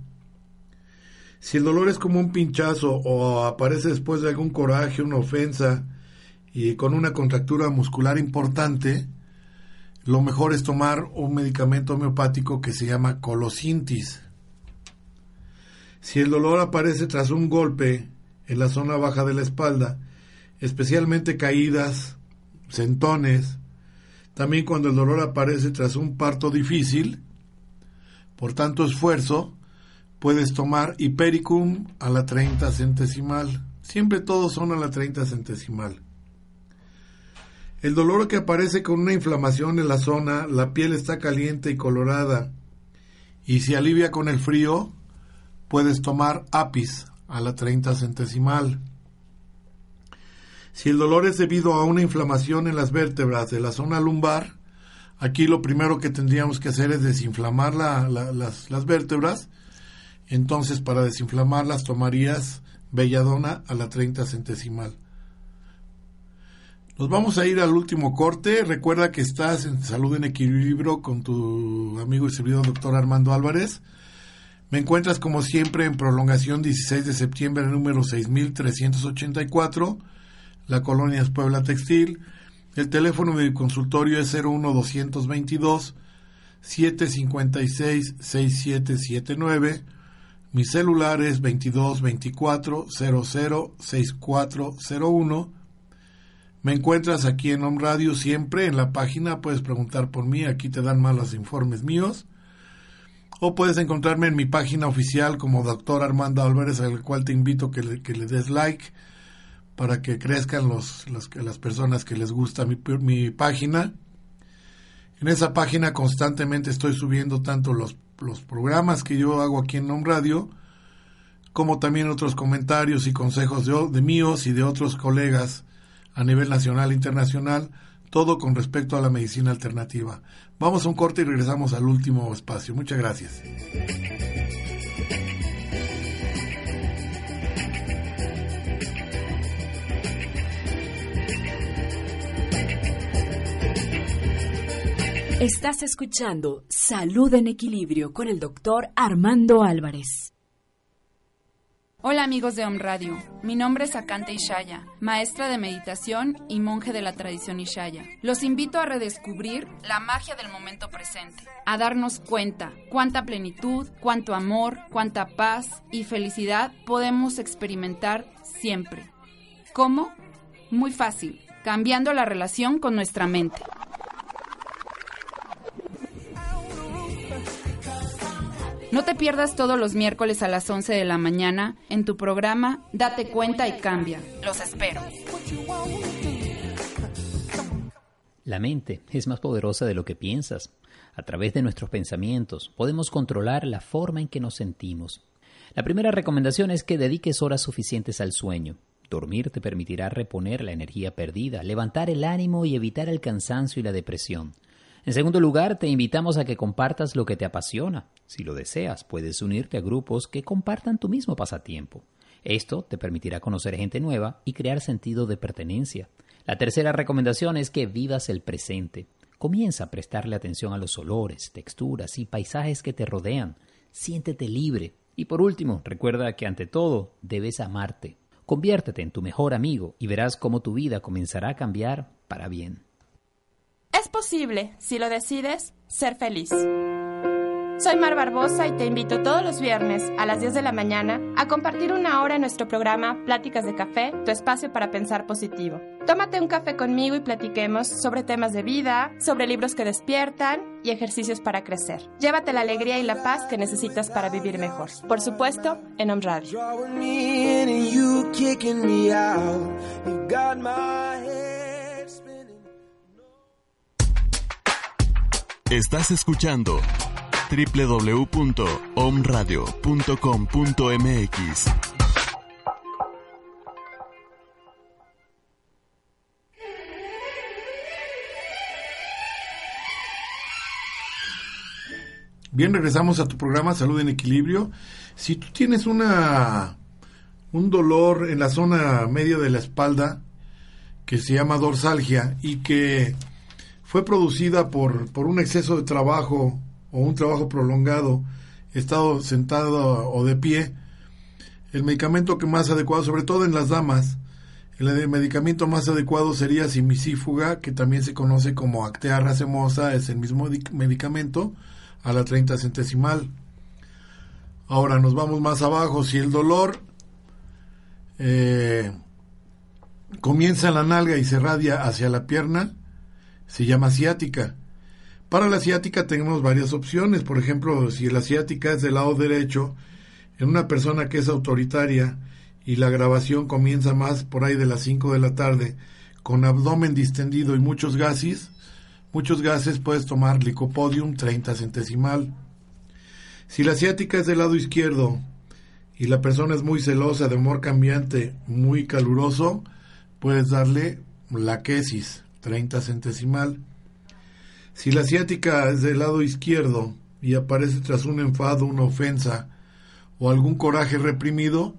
Si el dolor es como un pinchazo o aparece después de algún coraje, una ofensa y con una contractura muscular importante, lo mejor es tomar un medicamento homeopático que se llama colosintis. Si el dolor aparece tras un golpe en la zona baja de la espalda, especialmente caídas, sentones, también cuando el dolor aparece tras un parto difícil, por tanto esfuerzo, puedes tomar hipericum a la 30 centesimal. Siempre todos son a la 30 centesimal. El dolor que aparece con una inflamación en la zona, la piel está caliente y colorada, y se alivia con el frío, puedes tomar apis a la 30 centesimal. Si el dolor es debido a una inflamación en las vértebras de la zona lumbar, aquí lo primero que tendríamos que hacer es desinflamar la- la- las, las vértebras. Entonces, para desinflamarlas, tomarías belladona a la 30 centesimal. Nos vamos a ir al último corte. Recuerda que estás en Salud en Equilibrio con tu amigo y servidor doctor Armando Álvarez. Me encuentras como siempre en prolongación 16 de septiembre, número 6384, la colonia es Puebla Textil. El teléfono de mi consultorio es 01222 756 6779. Mi celular es 2224 006401. Me encuentras aquí en Home Radio siempre en la página, puedes preguntar por mí, aquí te dan más los informes míos. O puedes encontrarme en mi página oficial como Doctor Armando Álvarez, al cual te invito que le, que le des like para que crezcan los, las personas que les gusta mi, mi página. En esa página constantemente estoy subiendo tanto los, los programas que yo hago aquí en Home Radio, como también otros comentarios y consejos de, de míos y de otros colegas a nivel nacional e internacional, todo con respecto a la medicina alternativa. Vamos a un corte y regresamos al último espacio. Muchas gracias. Estás escuchando Salud en Equilibrio con el doctor Armando Álvarez. Hola amigos de Om Radio, mi nombre es Akante Ishaya, maestra de meditación y monje de la tradición Ishaya. Los invito a redescubrir la magia del momento presente, a darnos cuenta cuánta plenitud, cuánto amor, cuánta paz y felicidad podemos experimentar siempre. ¿Cómo? Muy fácil, cambiando la relación con nuestra mente. No te pierdas todos los miércoles a las 11 de la mañana en tu programa Date cuenta y cambia. Los espero. La mente es más poderosa de lo que piensas. A través de nuestros pensamientos podemos controlar la forma en que nos sentimos. La primera recomendación es que dediques horas suficientes al sueño. Dormir te permitirá reponer la energía perdida, levantar el ánimo y evitar el cansancio y la depresión. En segundo lugar, te invitamos a que compartas lo que te apasiona. Si lo deseas, puedes unirte a grupos que compartan tu mismo pasatiempo. Esto te permitirá conocer gente nueva y crear sentido de pertenencia. La tercera recomendación es que vivas el presente. Comienza a prestarle atención a los olores, texturas y paisajes que te rodean. Siéntete libre. Y por último, recuerda que ante todo debes amarte. Conviértete en tu mejor amigo y verás cómo tu vida comenzará a cambiar para bien. Es posible, si lo decides, ser feliz. Soy Mar Barbosa y te invito todos los viernes a las 10 de la mañana a compartir una hora en nuestro programa Pláticas de Café, tu espacio para pensar positivo. Tómate un café conmigo y platiquemos sobre temas de vida, sobre libros que despiertan y ejercicios para crecer. Llévate la alegría y la paz que necesitas para vivir mejor. Por supuesto, en Om Radio. Estás escuchando www.omradio.com.mx. Bien, regresamos a tu programa Salud en Equilibrio. Si tú tienes una un dolor en la zona media de la espalda que se llama dorsalgia y que fue producida por, por un exceso de trabajo o un trabajo prolongado, estado sentado o de pie, el medicamento que más adecuado, sobre todo en las damas, el medicamento más adecuado sería simisífuga, que también se conoce como actea racemosa, es el mismo medicamento, a la 30 centesimal. Ahora nos vamos más abajo, si el dolor eh, comienza en la nalga y se radia hacia la pierna, se llama ciática. Para la ciática tenemos varias opciones. Por ejemplo, si la ciática es del lado derecho, en una persona que es autoritaria y la grabación comienza más por ahí de las 5 de la tarde, con abdomen distendido y muchos gases, muchos gases puedes tomar licopodium 30 centesimal. Si la ciática es del lado izquierdo y la persona es muy celosa, de humor cambiante, muy caluroso, puedes darle laquesis 30 centesimal. Si la ciática es del lado izquierdo y aparece tras un enfado, una ofensa o algún coraje reprimido,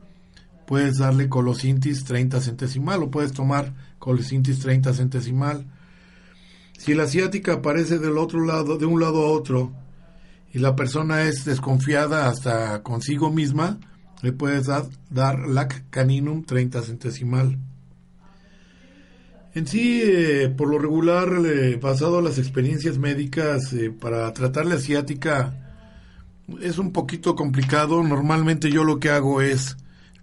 puedes darle colosintis 30 centesimal o puedes tomar colosintis 30 centesimal. Si la ciática aparece del otro lado, de un lado a otro, y la persona es desconfiada hasta consigo misma, le puedes dar, dar lac caninum 30 centesimal. En sí, eh, por lo regular, eh, basado en las experiencias médicas, eh, para tratar la asiática es un poquito complicado. Normalmente yo lo que hago es,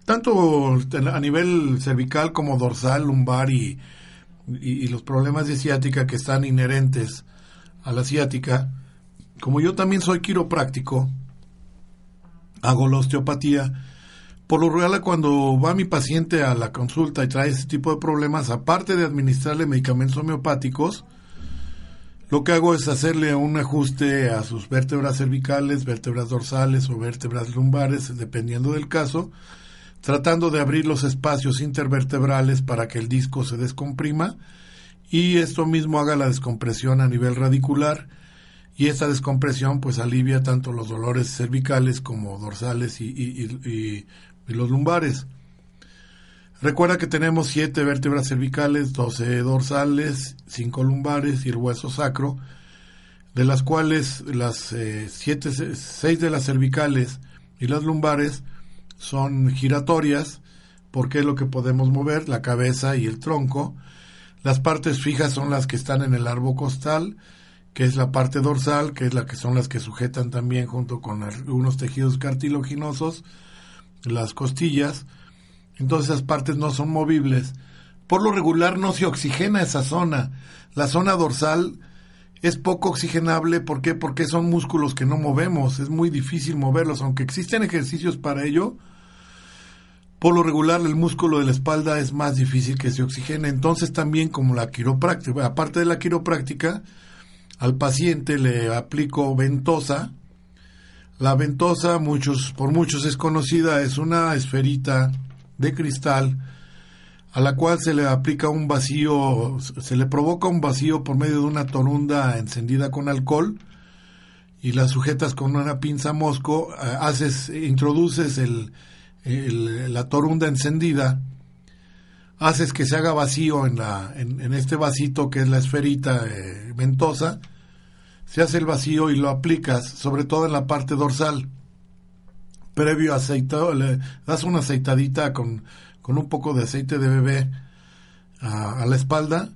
tanto a nivel cervical como dorsal, lumbar y, y, y los problemas de ciática que están inherentes a la ciática, como yo también soy quiropráctico, hago la osteopatía, por lo real, cuando va mi paciente a la consulta y trae ese tipo de problemas, aparte de administrarle medicamentos homeopáticos, lo que hago es hacerle un ajuste a sus vértebras cervicales, vértebras dorsales o vértebras lumbares, dependiendo del caso, tratando de abrir los espacios intervertebrales para que el disco se descomprima y esto mismo haga la descompresión a nivel radicular. Y esta descompresión pues alivia tanto los dolores cervicales como dorsales y, y, los lumbares. Recuerda que tenemos siete vértebras cervicales, 12 dorsales, 5 lumbares y el hueso sacro, de las cuales las eh, de las cervicales y las lumbares son giratorias, porque es lo que podemos mover, la cabeza y el tronco. Las partes fijas son las que están en el árbol costal, que es la parte dorsal, que es la que son las que sujetan también junto con algunos tejidos cartilaginosos, las costillas. Entonces esas partes no son movibles. Por lo regular no se oxigena esa zona. La zona dorsal es poco oxigenable. ¿Por qué? Porque son músculos que no movemos. Es muy difícil moverlos. Aunque existen ejercicios para ello, por lo regular el músculo de la espalda es más difícil que se oxigene. Entonces también como la quiropráctica, aparte de la quiropráctica, al paciente le aplico ventosa. La ventosa, muchos, por muchos es conocida, es una esferita de cristal a la cual se le aplica un vacío, se le provoca un vacío por medio de una torunda encendida con alcohol y la sujetas con una pinza mosco, eh, haces, introduces el, la torunda encendida, haces que se haga vacío en, la, en, este vasito que es la esferita eh, ventosa, se hace el vacío y lo aplicas, sobre todo en la parte dorsal. Previo aceitado, le das una aceitadita con con un poco de aceite de bebé a, la espalda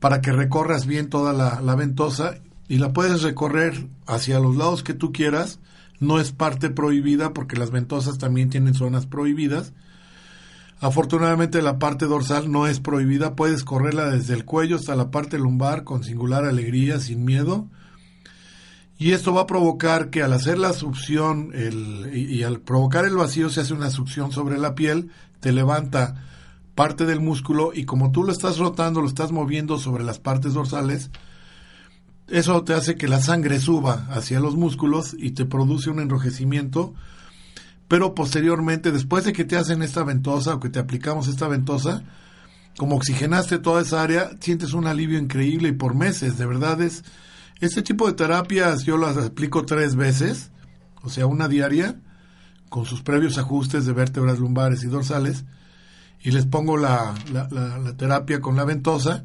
para que recorras bien toda la, la, ventosa y la puedes recorrer hacia los lados que tú quieras. No es parte prohibida porque las ventosas también tienen zonas prohibidas. Afortunadamente la parte dorsal no es prohibida, puedes correrla desde el cuello hasta la parte lumbar con singular alegría, sin miedo. Y esto va a provocar que al hacer la succión el, y, y, al provocar el vacío se hace una succión sobre la piel te levanta parte del músculo y como tú lo estás rotando, lo estás moviendo sobre las partes dorsales, eso te hace que la sangre suba hacia los músculos y te produce un enrojecimiento, pero posteriormente, después de que te hacen esta ventosa o que te aplicamos esta ventosa, como oxigenaste toda esa área, sientes un alivio increíble y por meses, de verdad es... Este tipo de terapias yo las aplico tres veces, o sea, una diaria, con sus previos ajustes de vértebras lumbares y dorsales y les pongo la, terapia con la ventosa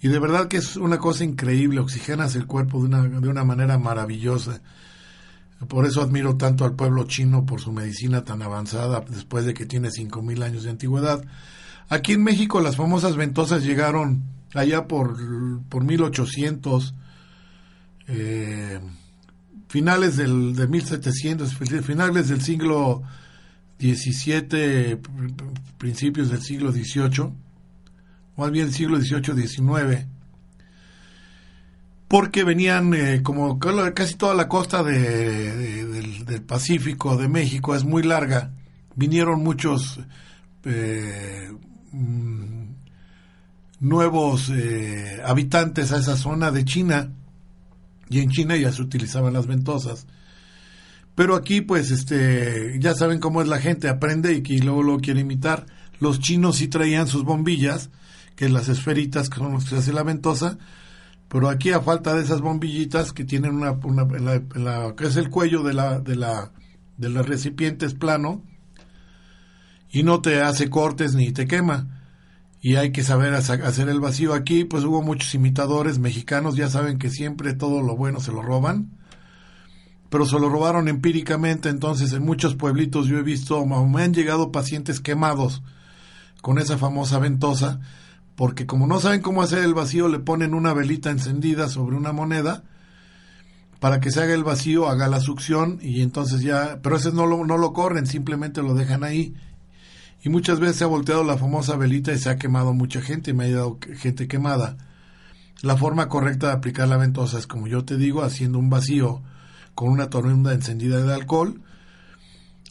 y de verdad que es una cosa increíble, oxigenas el cuerpo de una, de una manera maravillosa. Por eso admiro tanto al pueblo chino por su medicina tan avanzada después de que tiene 5.000 años de antigüedad. Aquí en México las famosas ventosas llegaron allá por, por 1800. Eh, finales del, de 1700, finales del siglo XVII, principios del siglo XVIII, más bien siglo XVIII-XIX, porque venían, eh, como casi toda la costa de, del, Pacífico, de México, es muy larga, vinieron muchos eh, mm, nuevos habitantes a esa zona de China, y en China ya se utilizaban las ventosas. Pero aquí, pues, este, ya saben cómo es la gente, aprende y que luego lo quiere imitar. Los chinos sí traían sus bombillas, que las esferitas que son las que se hace la ventosa, pero aquí a falta de esas bombillitas que tienen una, una que es el cuello de la, de la, de la recipiente es plano y no te hace cortes ni te quema y hay que saber hacer el vacío aquí, pues hubo muchos imitadores mexicanos, ya saben que siempre todo lo bueno se lo roban, pero se lo robaron empíricamente, entonces en muchos pueblitos yo he visto, me han llegado pacientes quemados con esa famosa ventosa, porque como no saben cómo hacer el vacío, le ponen una velita encendida sobre una moneda, para que se haga el vacío, haga la succión y entonces ya, pero ese no lo, no lo corren, simplemente lo dejan ahí y muchas veces se ha volteado la famosa velita y se ha quemado mucha gente, me ha dado gente quemada. La forma correcta de aplicar la ventosa es como yo te digo, haciendo un vacío con una tormenta encendida de alcohol.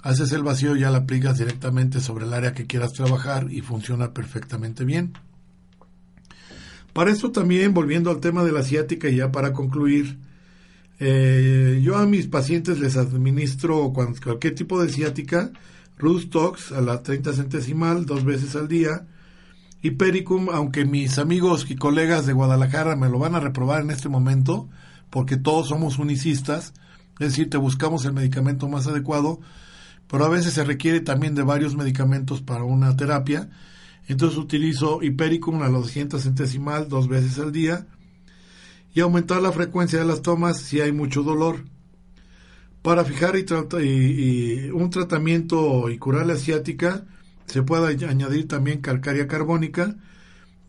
Haces el vacío y ya la aplicas directamente sobre el área que quieras trabajar y funciona perfectamente bien. Para esto también, volviendo al tema de la ciática y ya para concluir, eh, yo a mis pacientes les administro cualquier tipo de ciática, Rustox a la 30 centesimal dos veces al día. Y Pericum, aunque mis amigos y colegas de Guadalajara me lo van a reprobar en este momento, porque todos somos unicistas, es decir, te buscamos el medicamento más adecuado, pero a veces se requiere también de varios medicamentos para una terapia. Entonces utilizo Hipericum a la 200 centesimal dos veces al día y aumentar la frecuencia de las tomas si hay mucho dolor. Para fijar y, un tratamiento y curar la asiática, se puede añadir también calcárea carbónica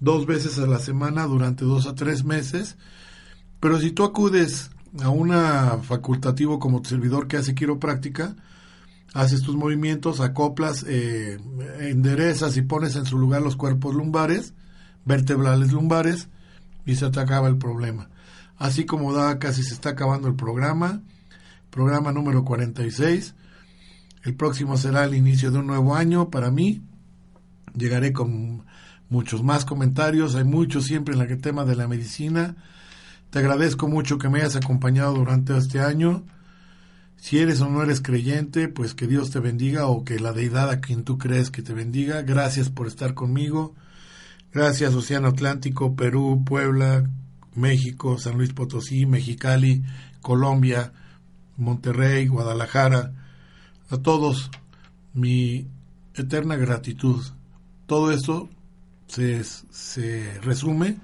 dos veces a la semana durante dos a tres meses. Pero si tú acudes a una facultativo como tu servidor que hace quiropráctica, haces tus movimientos, acoplas, eh, enderezas y pones en su lugar los cuerpos lumbares, vertebrales lumbares, y se te acaba el problema. Así como da, casi se está acabando el programa, programa número 46. El próximo será el inicio de un nuevo año para mí. Llegaré con muchos más comentarios, hay muchos siempre en el tema de la medicina. Te agradezco mucho que me hayas acompañado durante este año. Si eres o no eres creyente, pues que Dios te bendiga o que la deidad a quien tú crees que te bendiga. Gracias por estar conmigo. Gracias Océano Atlántico, Perú, Puebla, México, San Luis Potosí, Mexicali, Colombia, Monterrey, Guadalajara. A todos mi eterna gratitud. Todo esto se, se resume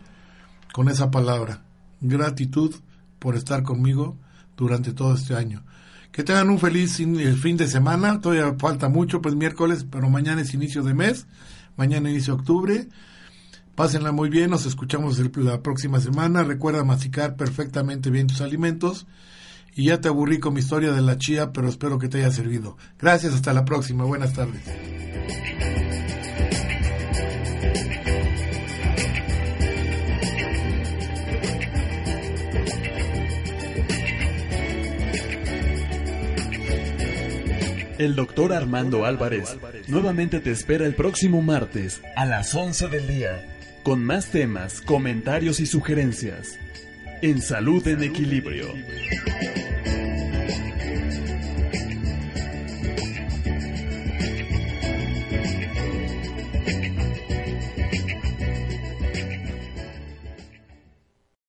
con esa palabra. Gratitud por estar conmigo durante todo este año. Que tengan un feliz fin- fin de semana. Todavía falta mucho, pues miércoles, pero mañana es inicio de mes. Mañana inicio de octubre. Pásenla muy bien. Nos escuchamos la próxima semana. Recuerda masticar perfectamente bien tus alimentos. Y ya te aburrí con mi historia de la chía, pero espero que te haya servido. Gracias, hasta la próxima. Buenas tardes. El doctor Armando Álvarez nuevamente te espera el próximo martes a las 11 del día con más temas, comentarios y sugerencias en Salud en Equilibrio.